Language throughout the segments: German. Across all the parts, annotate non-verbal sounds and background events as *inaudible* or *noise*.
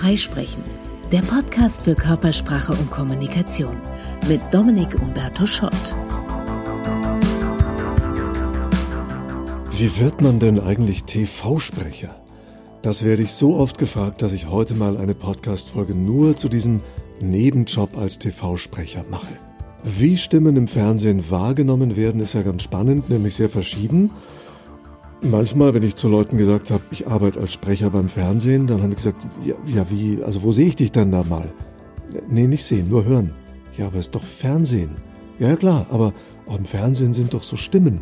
Freisprechen, der Podcast für Körpersprache und Kommunikation mit Dominik Umberto Schott. Wie wird man denn eigentlich TV-Sprecher? Das werde ich so oft gefragt, dass ich heute mal eine Podcast-Folge nur zu diesem Nebenjob als TV-Sprecher mache. Wie Stimmen im Fernsehen wahrgenommen werden, ist ja ganz spannend, nämlich sehr verschieden. Manchmal, wenn ich zu Leuten gesagt habe, ich arbeite als Sprecher beim Fernsehen, dann haben die gesagt, ja, ja wie, also wo sehe ich dich dann da mal? Nee, nicht sehen, nur hören. Ja, aber es ist doch Fernsehen. Ja, klar, aber im Fernsehen sind doch so Stimmen.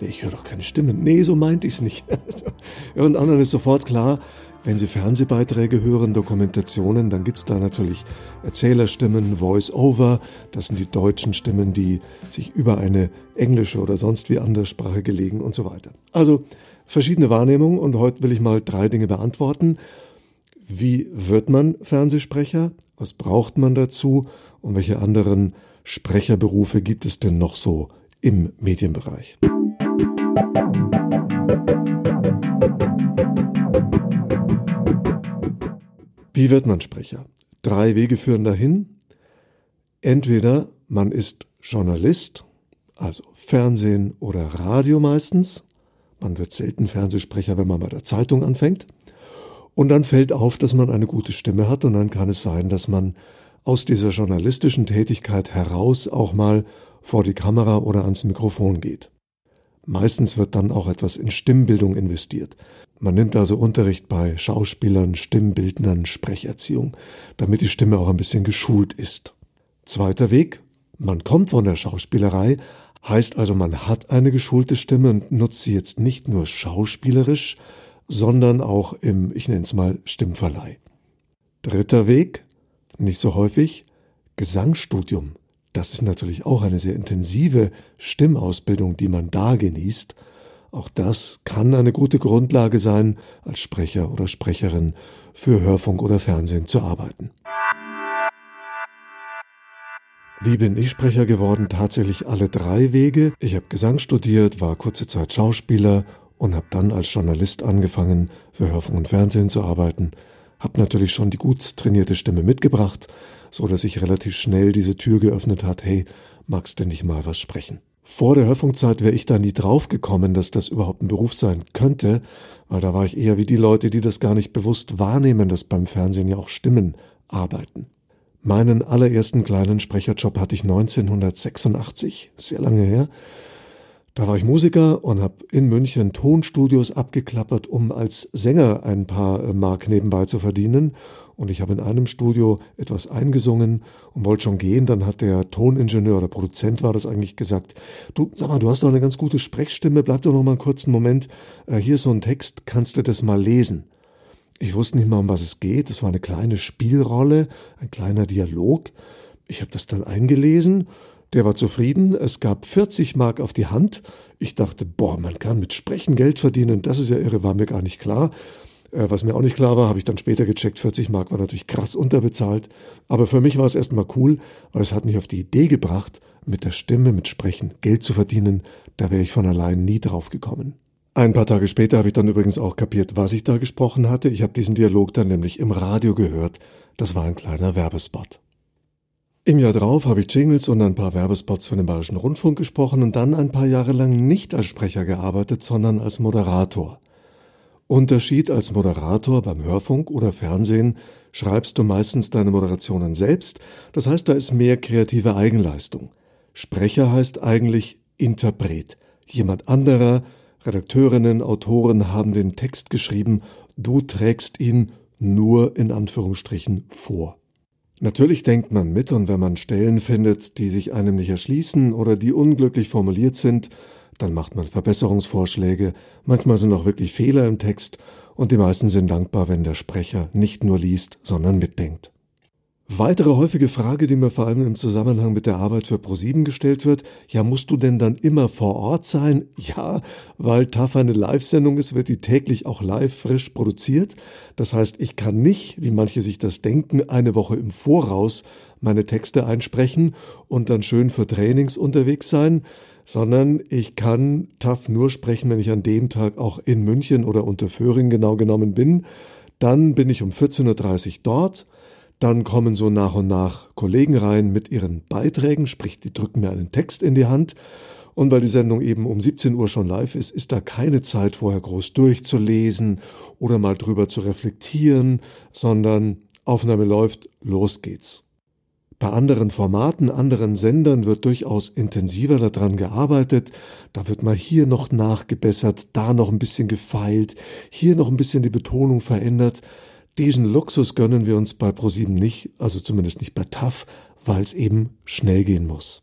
Nee, ich höre doch keine Stimmen. Nee, so meinte ich es nicht. *laughs* und anderen ist sofort klar, wenn Sie Fernsehbeiträge hören, Dokumentationen, dann gibt's da natürlich Erzählerstimmen, Voice-Over. Das sind die deutschen Stimmen, die sich über eine englische oder sonst wie andere Sprache gelegen und so weiter. Also verschiedene Wahrnehmungen und heute will ich mal drei Dinge beantworten. Wie wird man Fernsehsprecher? Was braucht man dazu? Und welche anderen Sprecherberufe gibt es denn noch so im Medienbereich? Wie wird man Sprecher? Drei Wege führen dahin. Entweder man ist Journalist, also Fernsehen oder Radio meistens. Man wird selten Fernsehsprecher, wenn man bei der Zeitung anfängt. Und dann fällt auf, dass man eine gute Stimme hat und dann kann es sein, dass man aus dieser journalistischen Tätigkeit heraus auch mal vor die Kamera oder ans Mikrofon geht. Meistens wird dann auch etwas in Stimmbildung investiert. Man nimmt also Unterricht bei Schauspielern, Stimmbildnern, Sprecherziehung, damit die Stimme auch ein bisschen geschult ist. Zweiter Weg, man kommt von der Schauspielerei, heißt also man hat eine geschulte Stimme und nutzt sie jetzt nicht nur schauspielerisch, sondern auch im, ich nenne es mal, Stimmverleih. Dritter Weg, nicht so häufig, Gesangsstudium. Das ist natürlich auch eine sehr intensive Stimmausbildung, die man da genießt. Auch das kann eine gute Grundlage sein, als Sprecher oder Sprecherin für Hörfunk oder Fernsehen zu arbeiten. Wie bin ich Sprecher geworden? Tatsächlich alle drei Wege. Ich habe Gesang studiert, war kurze Zeit Schauspieler und habe dann als Journalist angefangen, für Hörfunk und Fernsehen zu arbeiten. Hab natürlich schon die gut trainierte Stimme mitgebracht, so dass sich relativ schnell diese Tür geöffnet hat, hey, magst du nicht mal was sprechen? Vor der Hörfunkzeit wäre ich da nie draufgekommen, dass das überhaupt ein Beruf sein könnte, weil da war ich eher wie die Leute, die das gar nicht bewusst wahrnehmen, dass beim Fernsehen ja auch Stimmen arbeiten. Meinen allerersten kleinen Sprecherjob hatte ich 1986, sehr lange her. Da war ich Musiker und habe in München Tonstudios abgeklappert, um als Sänger ein paar äh, Mark nebenbei zu verdienen. Und ich habe in einem Studio etwas eingesungen und wollte schon gehen. Dann hat der Toningenieur oder Produzent war das eigentlich gesagt, du, sag mal, du hast doch eine ganz gute Sprechstimme, bleib doch noch mal einen kurzen Moment. Äh, hier ist so ein Text, kannst du das mal lesen? Ich wusste nicht mal, um was es geht. Es war eine kleine Spielrolle, ein kleiner Dialog. Ich habe das dann eingelesen der war zufrieden. Es gab 40 Mark auf die Hand. Ich dachte, boah, man kann mit Sprechen Geld verdienen. Das ist ja irre, war mir gar nicht klar. Äh, was mir auch nicht klar war, habe ich dann später gecheckt. 40 Mark war natürlich krass unterbezahlt. Aber für mich war es erstmal cool, weil es hat mich auf die Idee gebracht, mit der Stimme, mit Sprechen Geld zu verdienen. Da wäre ich von allein nie drauf gekommen. Ein paar Tage später habe ich dann übrigens auch kapiert, was ich da gesprochen hatte. Ich habe diesen Dialog dann nämlich im Radio gehört. Das war ein kleiner Werbespot. Im Jahr drauf habe ich Jingles und ein paar Werbespots für den Bayerischen Rundfunk gesprochen und dann ein paar Jahre lang nicht als Sprecher gearbeitet, sondern als Moderator. Unterschied als Moderator beim Hörfunk oder Fernsehen schreibst du meistens deine Moderationen selbst, das heißt, da ist mehr kreative Eigenleistung. Sprecher heißt eigentlich Interpret. Jemand anderer, Redakteurinnen, Autoren haben den Text geschrieben, du trägst ihn nur in Anführungsstrichen vor. Natürlich denkt man mit und wenn man Stellen findet, die sich einem nicht erschließen oder die unglücklich formuliert sind, dann macht man Verbesserungsvorschläge, manchmal sind auch wirklich Fehler im Text und die meisten sind dankbar, wenn der Sprecher nicht nur liest, sondern mitdenkt. Weitere häufige Frage, die mir vor allem im Zusammenhang mit der Arbeit für ProSieben gestellt wird, ja, musst du denn dann immer vor Ort sein? *laughs* Ja, weil TAF eine Live-Sendung ist, wird die täglich auch live frisch produziert. Das heißt, ich kann nicht, wie manche sich das denken, eine Woche im Voraus meine Texte einsprechen und dann schön für Trainings unterwegs sein, sondern ich kann TAF nur sprechen, wenn ich an dem Tag auch in München oder unter Föhring genau genommen bin. Dann bin ich um 14.30 Uhr dort. Dann kommen so nach und nach Kollegen rein mit ihren Beiträgen, sprich, die drücken mir einen Text in die Hand. Und weil die Sendung eben um 17 Uhr schon live ist, ist da keine Zeit vorher groß durchzulesen oder mal drüber zu reflektieren, sondern Aufnahme läuft, los geht's. Bei anderen Formaten, anderen Sendern wird durchaus intensiver daran gearbeitet. Da wird mal hier noch nachgebessert, da noch ein bisschen gefeilt, hier noch ein bisschen die Betonung verändert. Diesen Luxus gönnen wir uns bei ProSieben nicht, also zumindest nicht bei TAF, weil es eben schnell gehen muss.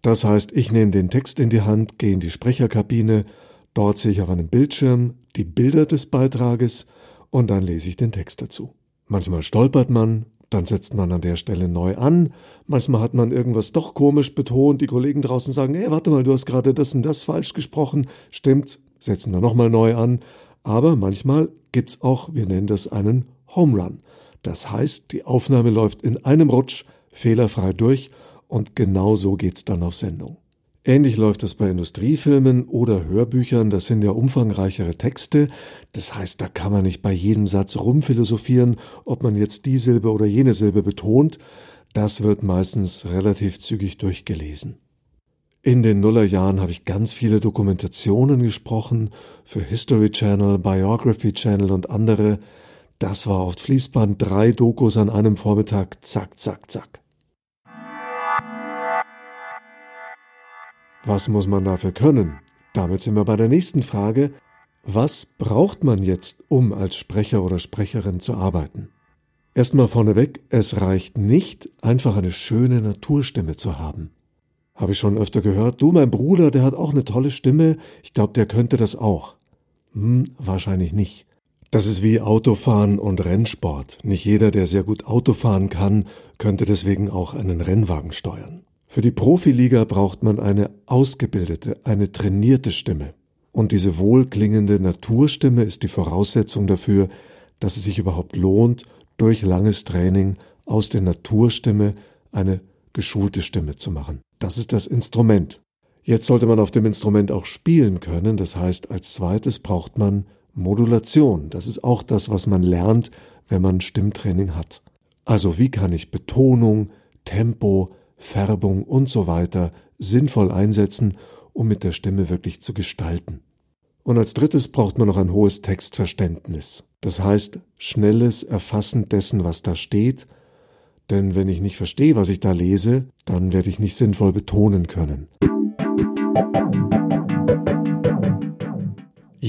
Das heißt, ich nehme den Text in die Hand, gehe in die Sprecherkabine, dort sehe ich auf einem Bildschirm die Bilder des Beitrages und dann lese ich den Text dazu. Manchmal stolpert man, dann setzt man an der Stelle neu an. Manchmal hat man irgendwas doch komisch betont. Die Kollegen draußen sagen, hey, warte mal, du hast gerade das und das falsch gesprochen. Stimmt, setzen wir nochmal neu an. Aber manchmal gibt's auch, wir nennen das einen Home Run. Das heißt, die Aufnahme läuft in einem Rutsch fehlerfrei durch und genau so geht's dann auf Sendung. Ähnlich läuft es bei Industriefilmen oder Hörbüchern, das sind ja umfangreichere Texte, das heißt, da kann man nicht bei jedem Satz rumphilosophieren, ob man jetzt die Silbe oder jene Silbe betont, das wird meistens relativ zügig durchgelesen. In den Nullerjahren habe ich ganz viele Dokumentationen gesprochen für History Channel, Biography Channel und andere. Das war oft Fließband, drei Dokus an einem Vormittag, zack, zack, zack. Was muss man dafür können? Damit sind wir bei der nächsten Frage. Was braucht man jetzt, um als Sprecher oder Sprecherin zu arbeiten? Erstmal vorneweg, es reicht nicht, einfach eine schöne Naturstimme zu haben. Habe ich schon öfter gehört, du, mein Bruder, der hat auch eine tolle Stimme, ich glaube, der könnte das auch. Hm, wahrscheinlich nicht. Das ist wie Autofahren und Rennsport. Nicht jeder, der sehr gut Autofahren kann, könnte deswegen auch einen Rennwagen steuern. Für die Profiliga braucht man eine ausgebildete, eine trainierte Stimme. Und diese wohlklingende Naturstimme ist die Voraussetzung dafür, dass es sich überhaupt lohnt, durch langes Training aus der Naturstimme eine geschulte Stimme zu machen. Das ist das Instrument. Jetzt sollte man auf dem Instrument auch spielen können. Das heißt, als zweites braucht man Modulation. Das ist auch das, was man lernt, wenn man Stimmtraining hat. Also wie kann ich Betonung, Tempo, Färbung und so weiter sinnvoll einsetzen, um mit der Stimme wirklich zu gestalten. Und als drittes braucht man noch ein hohes Textverständnis. Das heißt, schnelles Erfassen dessen, was da steht, denn wenn ich nicht verstehe, was ich da lese, dann werde ich nicht sinnvoll betonen können.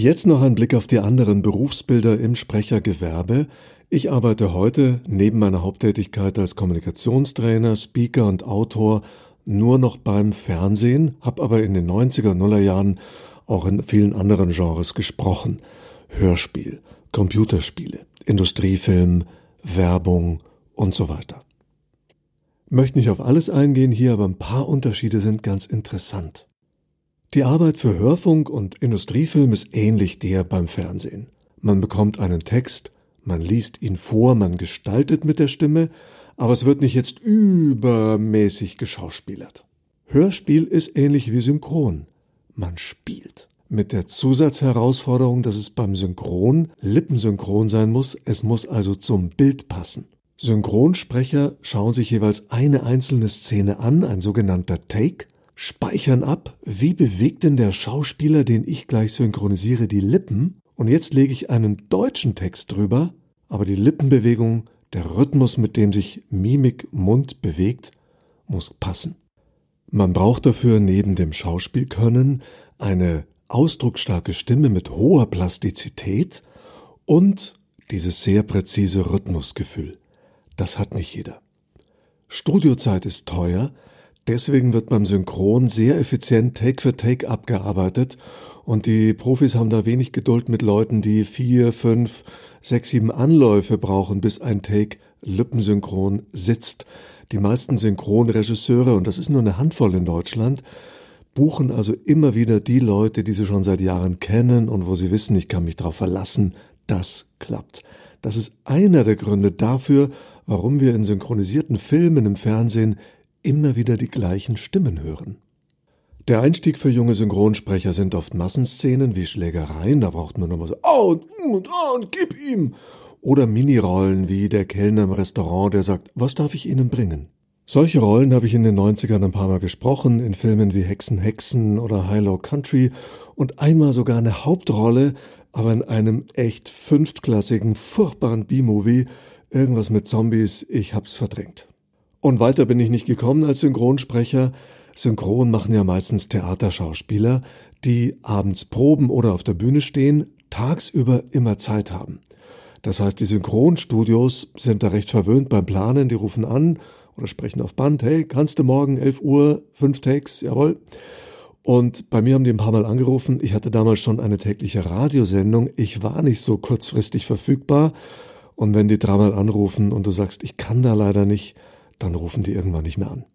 Jetzt noch ein Blick auf die anderen Berufsbilder im Sprechergewerbe. Ich arbeite heute neben meiner Haupttätigkeit als Kommunikationstrainer, Speaker und Autor nur noch beim Fernsehen, habe aber in den 90er, Nuller Jahren auch in vielen anderen Genres gesprochen. Hörspiel, Computerspiele, Industriefilm, Werbung und so weiter. Möchte nicht auf alles eingehen hier, aber ein paar Unterschiede sind ganz interessant. Die Arbeit für Hörfunk und Industriefilm ist ähnlich der beim Fernsehen. Man bekommt einen Text, man liest ihn vor, man gestaltet mit der Stimme, aber es wird nicht jetzt übermäßig geschauspielert. Hörspiel ist ähnlich wie Synchron. Man spielt. Mit der Zusatzherausforderung, dass es beim Synchron lippensynchron sein muss, es muss also zum Bild passen. Synchronsprecher schauen sich jeweils eine einzelne Szene an, ein sogenannter Take, speichern ab, wie bewegt denn der Schauspieler, den ich gleich synchronisiere, die Lippen und jetzt lege ich einen deutschen Text drüber, aber die Lippenbewegung, der Rhythmus, mit dem sich Mimik Mund bewegt, muss passen. Man braucht dafür neben dem Schauspielkönnen eine ausdrucksstarke Stimme mit hoher Plastizität und dieses sehr präzise Rhythmusgefühl. Das hat nicht jeder. Studiozeit ist teuer, deswegen wird beim Synchron sehr effizient Take für Take abgearbeitet und die Profis haben da wenig Geduld mit Leuten, die vier, fünf, sechs, sieben Anläufe brauchen, bis ein Take lippensynchron sitzt. Die meisten Synchronregisseure, und das ist nur eine Handvoll in Deutschland, buchen also immer wieder die Leute, die sie schon seit Jahren kennen und wo sie wissen, ich kann mich darauf verlassen, das klappt. Das ist einer der Gründe dafür, warum wir in synchronisierten Filmen im Fernsehen immer wieder die gleichen Stimmen hören. Der Einstieg für junge Synchronsprecher sind oft Massenszenen wie Schlägereien, da braucht man nochmal so, oh und, und, oh und gib ihm. oder Minirollen wie der Kellner im Restaurant, der sagt, was darf ich Ihnen bringen? Solche Rollen habe ich in den 90ern ein paar Mal gesprochen, in Filmen wie Hexen, Hexen oder High Low Country und einmal sogar eine Hauptrolle, aber in einem echt fünftklassigen, furchtbaren B-Movie, irgendwas mit Zombies, ich hab's verdrängt. Und weiter bin ich nicht gekommen als Synchronsprecher. Synchron machen ja meistens Theaterschauspieler, die abends proben oder auf der Bühne stehen, tagsüber immer Zeit haben. Das heißt, die Synchronstudios sind da recht verwöhnt beim Planen, die rufen an oder sprechen auf Band, hey, kannst du morgen 11 Uhr, fünf Takes, jawohl. Und bei mir haben die ein paar Mal angerufen. Ich hatte damals schon eine tägliche Radiosendung. Ich war nicht so kurzfristig verfügbar. Und wenn die dreimal anrufen und du sagst, ich kann da leider nicht, dann rufen die irgendwann nicht mehr an.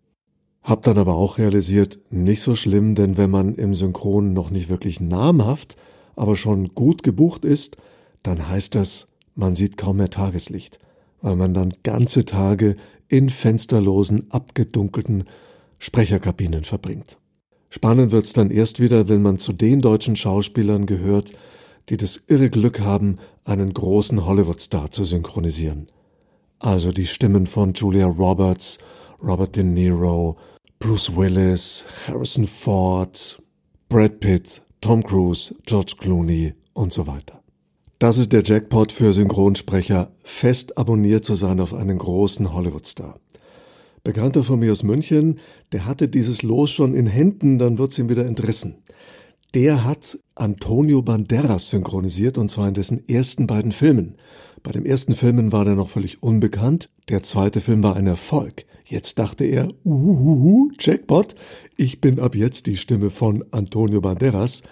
Hab dann aber auch realisiert, nicht so schlimm, denn wenn man im Synchron noch nicht wirklich namhaft, aber schon gut gebucht ist, dann heißt das, man sieht kaum mehr Tageslicht, weil man dann ganze Tage in fensterlosen, abgedunkelten Sprecherkabinen verbringt. Spannend wird's dann erst wieder, wenn man zu den deutschen Schauspielern gehört, die das irre Glück haben, einen großen Hollywood-Star zu synchronisieren. Also die Stimmen von Julia Roberts, Robert De Niro, Bruce Willis, Harrison Ford, Brad Pitt, Tom Cruise, George Clooney und so weiter. Das ist der Jackpot für Synchronsprecher, fest abonniert zu sein auf einen großen Hollywood-Star. Bekannter von mir aus München, der hatte dieses Los schon in Händen, dann wird's ihm wieder entrissen. Der hat Antonio Banderas synchronisiert und zwar in dessen ersten beiden Filmen. Bei dem ersten Film war der noch völlig unbekannt, der zweite Film war ein Erfolg. Jetzt dachte er, uhuhu, Jackpot, ich bin ab jetzt die Stimme von Antonio Banderas.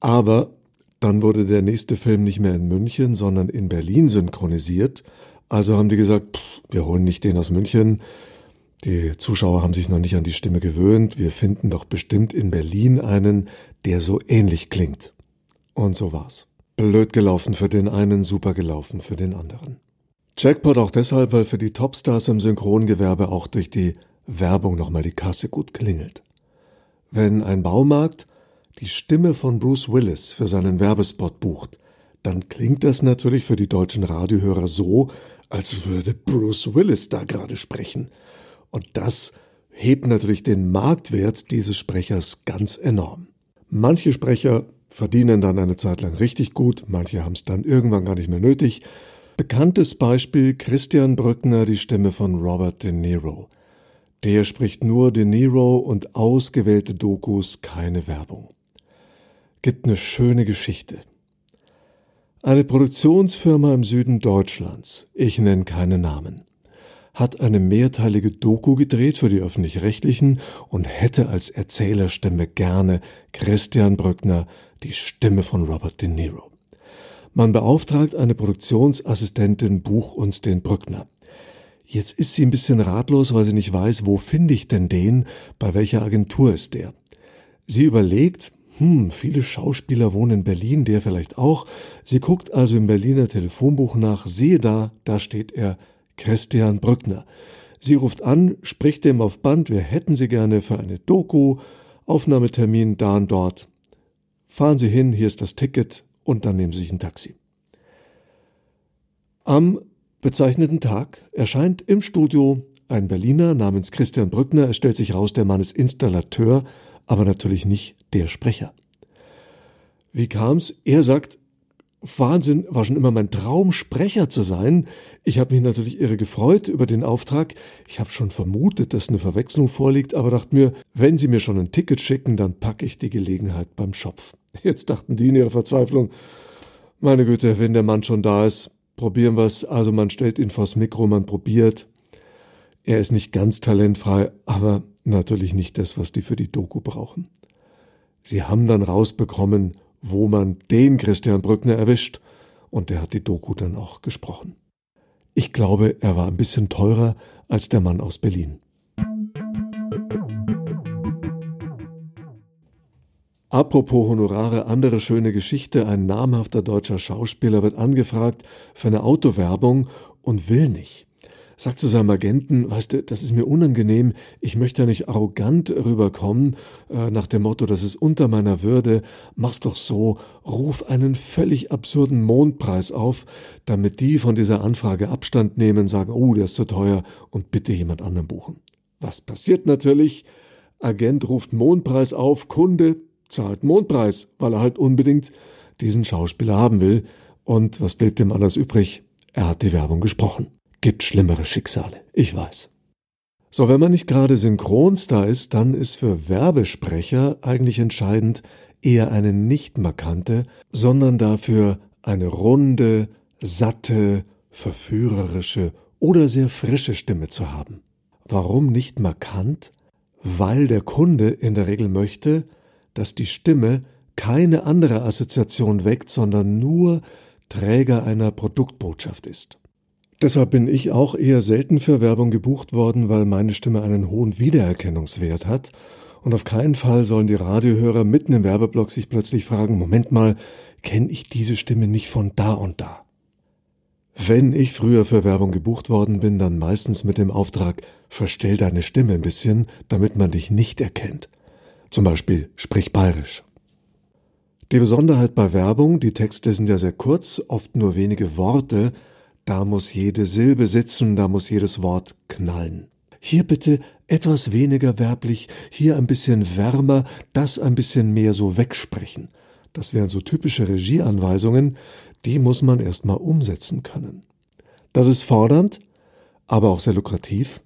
Aber dann wurde der nächste Film nicht mehr in München, sondern in Berlin synchronisiert. Also haben die gesagt, pff, wir holen nicht den aus München. Die Zuschauer haben sich noch nicht an die Stimme gewöhnt. Wir finden doch bestimmt in Berlin einen, der so ähnlich klingt. Und so war's. Blöd gelaufen für den einen, super gelaufen für den anderen. Jackpot auch deshalb, weil für die Topstars im Synchrongewerbe auch durch die Werbung nochmal die Kasse gut klingelt. Wenn ein Baumarkt die Stimme von Bruce Willis für seinen Werbespot bucht, dann klingt das natürlich für die deutschen Radiohörer so, als würde Bruce Willis da gerade sprechen. Und das hebt natürlich den Marktwert dieses Sprechers ganz enorm. Manche Sprecher verdienen dann eine Zeit lang richtig gut, manche haben es dann irgendwann gar nicht mehr nötig. Bekanntes Beispiel Christian Brückner, die Stimme von Robert De Niro. Der spricht nur De Niro und ausgewählte Dokus, keine Werbung gibt eine schöne Geschichte. Eine Produktionsfirma im Süden Deutschlands, ich nenne keine Namen, hat eine mehrteilige Doku gedreht für die öffentlich-rechtlichen und hätte als Erzählerstimme gerne Christian Brückner, die Stimme von Robert De Niro. Man beauftragt eine Produktionsassistentin, buch uns den Brückner. Jetzt ist sie ein bisschen ratlos, weil sie nicht weiß, wo finde ich denn den, bei welcher Agentur ist der. Sie überlegt, hm, viele Schauspieler wohnen in Berlin, der vielleicht auch. Sie guckt also im Berliner Telefonbuch nach, sehe da, da steht er, Christian Brückner. Sie ruft an, spricht dem auf Band, wir hätten Sie gerne für eine Doku, Aufnahmetermin da und dort. Fahren Sie hin, hier ist das Ticket und dann nehmen Sie sich ein Taxi. Am bezeichneten Tag erscheint im Studio ein Berliner namens Christian Brückner. Es stellt sich raus, der Mann ist Installateur aber natürlich nicht der Sprecher. Wie kam's? Er sagt, Wahnsinn, war schon immer mein Traum, Sprecher zu sein. Ich habe mich natürlich irre gefreut über den Auftrag. Ich habe schon vermutet, dass eine Verwechslung vorliegt, aber dachte mir, wenn Sie mir schon ein Ticket schicken, dann packe ich die Gelegenheit beim Schopf. Jetzt dachten die in ihrer Verzweiflung, meine Güte, wenn der Mann schon da ist, probieren wir's. Also man stellt ihn vors Mikro, man probiert. Er ist nicht ganz talentfrei, aber natürlich nicht das, was die für die Doku brauchen. Sie haben dann rausbekommen, wo man den Christian Brückner erwischt, und der hat die Doku dann auch gesprochen. Ich glaube, er war ein bisschen teurer als der Mann aus Berlin. Apropos Honorare, andere schöne Geschichte. Ein namhafter deutscher Schauspieler wird angefragt für eine Autowerbung und will nicht. sagt zu seinem Agenten, weißt du, das ist mir unangenehm, ich möchte nicht arrogant rüberkommen, äh, nach dem Motto, das ist unter meiner Würde, mach's doch so, ruf einen völlig absurden Mondpreis auf, damit die von dieser Anfrage Abstand nehmen, sagen, oh, der ist zu teuer und bitte jemand anderen buchen. Was passiert natürlich? Agent ruft Mondpreis auf, Kunde zahlt Mondpreis, weil er halt unbedingt diesen Schauspieler haben will. Und was blieb dem anders übrig? Er hat die Werbung gesprochen. Gibt schlimmere Schicksale, ich weiß. So, wenn man nicht gerade Synchronstar ist, dann ist für Werbesprecher eigentlich entscheidend eher eine nicht markante, sondern dafür eine runde, satte, verführerische oder sehr frische Stimme zu haben. Warum nicht markant? Weil der Kunde in der Regel möchte, dass die Stimme keine andere Assoziation weckt, sondern nur Träger einer Produktbotschaft ist. Deshalb bin ich auch eher selten für Werbung gebucht worden, weil meine Stimme einen hohen Wiedererkennungswert hat. Und auf keinen Fall sollen die Radiohörer mitten im Werbeblock sich plötzlich fragen, Moment mal, kenne ich diese Stimme nicht von da und da? Wenn ich früher für Werbung gebucht worden bin, dann meistens mit dem Auftrag, verstell deine Stimme ein bisschen, damit man dich nicht erkennt. Zum Beispiel sprich bayerisch. Die Besonderheit bei Werbung, die Texte sind ja sehr kurz, oft nur wenige Worte, da muss jede Silbe sitzen, da muss jedes Wort knallen. Hier bitte etwas weniger werblich, hier ein bisschen wärmer, das ein bisschen mehr so wegsprechen. Das wären so typische Regieanweisungen, die muss man erstmal umsetzen können. Das ist fordernd, aber auch sehr lukrativ,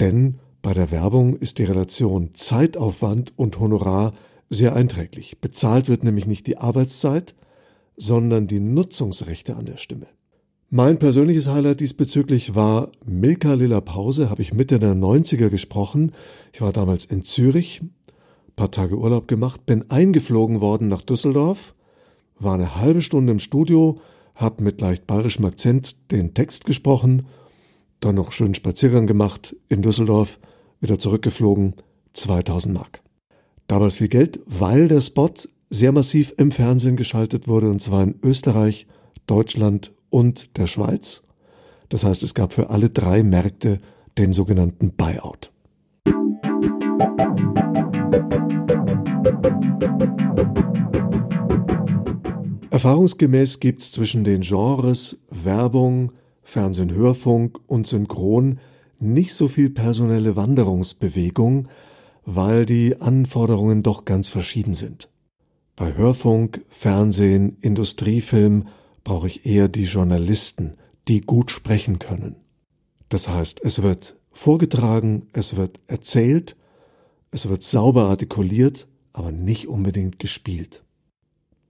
denn bei der Werbung ist die Relation Zeitaufwand und Honorar sehr einträglich. Bezahlt wird nämlich nicht die Arbeitszeit, sondern die Nutzungsrechte an der Stimme. Mein persönliches Highlight diesbezüglich war Milka Lilla Pause, habe ich Mitte der 90er gesprochen. Ich war damals in Zürich, paar Tage Urlaub gemacht, bin eingeflogen worden nach Düsseldorf, war eine halbe Stunde im Studio, habe mit leicht bayerischem Akzent den Text gesprochen, dann noch schön Spaziergang gemacht in Düsseldorf, wieder zurückgeflogen, 2000 Mark. Damals viel Geld, weil der Spot sehr massiv im Fernsehen geschaltet wurde, und zwar in Österreich, Deutschland und der Schweiz. Das heißt, es gab für alle drei Märkte den sogenannten Buyout. Erfahrungsgemäß gibt es zwischen den Genres Werbung, Fernsehen, Hörfunk und Synchron nicht so viel personelle Wanderungsbewegung, weil die Anforderungen doch ganz verschieden sind. Bei Hörfunk, Fernsehen, Industriefilm brauche ich eher die Journalisten, die gut sprechen können. Das heißt, es wird vorgetragen, es wird erzählt, es wird sauber artikuliert, aber nicht unbedingt gespielt.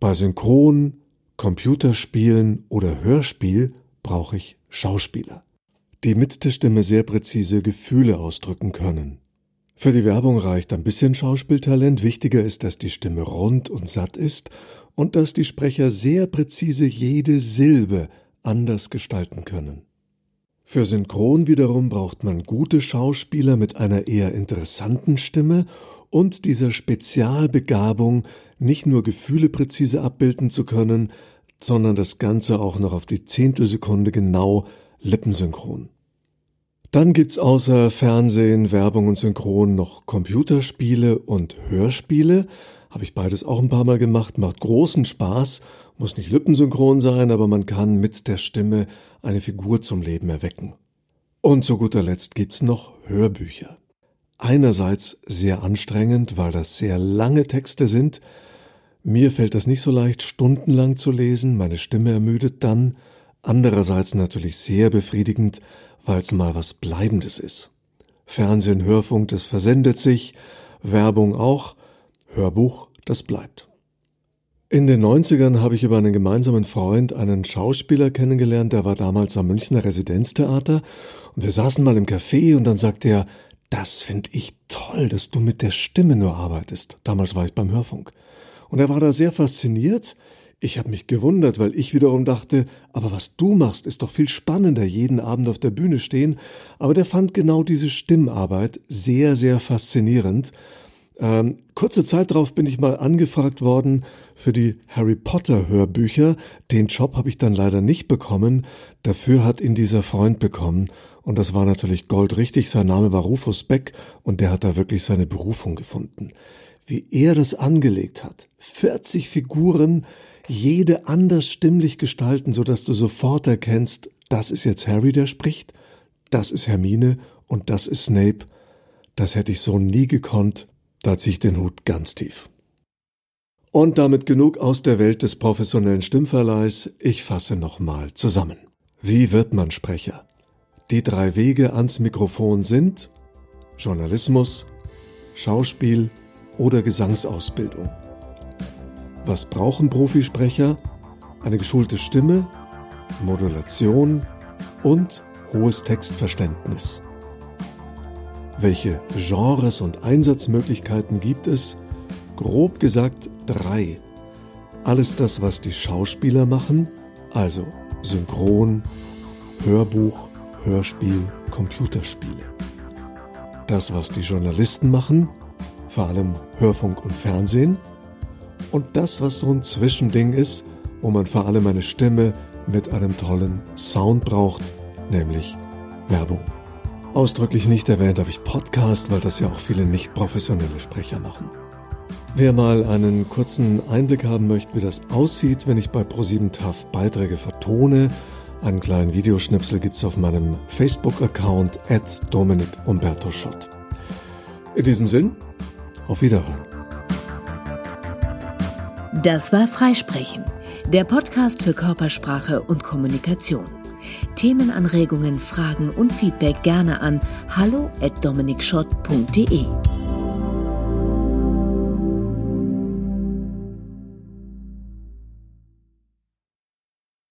Bei Synchron, Computerspielen oder Hörspiel brauche ich Schauspieler, die mit der Stimme sehr präzise Gefühle ausdrücken können. Für die Werbung reicht ein bisschen Schauspieltalent. Wichtiger ist, dass die Stimme rund und satt ist und dass die Sprecher sehr präzise jede Silbe anders gestalten können. Für Synchron wiederum braucht man gute Schauspieler mit einer eher interessanten Stimme und dieser Spezialbegabung, nicht nur Gefühle präzise abbilden zu können, sondern das Ganze auch noch auf die Zehntelsekunde genau lippensynchron. Dann gibt's außer Fernsehen, Werbung und Synchron noch Computerspiele und Hörspiele. Habe ich beides auch ein paar Mal gemacht, macht großen Spaß, muss nicht lippensynchron sein, aber man kann mit der Stimme eine Figur zum Leben erwecken. Und zu guter Letzt gibt's noch Hörbücher. Einerseits sehr anstrengend, weil das sehr lange Texte sind. Mir fällt das nicht so leicht, stundenlang zu lesen, meine Stimme ermüdet dann. Andererseits natürlich sehr befriedigend, weil es mal was Bleibendes ist. Fernsehen, Hörfunk, das versendet sich, Werbung auch, Hörbuch, das bleibt. In den 90ern habe ich über einen gemeinsamen Freund einen Schauspieler kennengelernt, der war damals am Münchner Residenztheater und wir saßen mal im Café und dann sagte er, das finde ich toll, dass du mit der Stimme nur arbeitest. Damals war ich beim Hörfunk. Und er war da sehr fasziniert, ich habe mich gewundert, weil ich wiederum dachte, aber was du machst, ist doch viel spannender, jeden Abend auf der Bühne stehen. Aber der fand genau diese Stimmarbeit sehr, sehr faszinierend. Ähm, kurze Zeit darauf bin ich mal angefragt worden für die Harry Potter Hörbücher. Den Job habe ich dann leider nicht bekommen. Dafür hat ihn dieser Freund bekommen. Und das war natürlich goldrichtig. Sein Name war Rufus Beck und der hat da wirklich seine Berufung gefunden. Wie er das angelegt hat. 40 Figuren, jede anders stimmlich gestalten, so dass du sofort erkennst, das ist jetzt Harry, der spricht, das ist Hermine und das ist Snape. Das hätte ich so nie gekonnt. Da ziehe ich den Hut ganz tief. Und damit genug aus der Welt des professionellen Stimmverleihs. Ich fasse nochmal zusammen. Wie wird man Sprecher? Die drei Wege ans Mikrofon sind Journalismus, Schauspiel oder Gesangsausbildung. Was brauchen Profisprecher? Eine geschulte Stimme, Modulation und hohes Textverständnis. Welche Genres und Einsatzmöglichkeiten gibt es? Grob gesagt drei. Alles das, was die Schauspieler machen, also Synchron, Hörbuch, Hörspiel, Computerspiele. Das, was die Journalisten machen, vor allem Hörfunk und Fernsehen. Und das, was so ein Zwischending ist, wo man vor allem eine Stimme mit einem tollen Sound braucht, nämlich Werbung. Ausdrücklich nicht erwähnt habe ich Podcast, weil das ja auch viele nicht professionelle Sprecher machen. Wer mal einen kurzen Einblick haben möchte, wie das aussieht, wenn ich bei Pro7 TAF Beiträge vertone, einen kleinen Videoschnipsel gibt's auf meinem Facebook-Account at Dominik Umberto Schott. In diesem Sinn, auf Wiederhören. Das war Freisprechen, der Podcast für Körpersprache und Kommunikation. Themenanregungen, Fragen und Feedback gerne an hallo at dominikschott.de.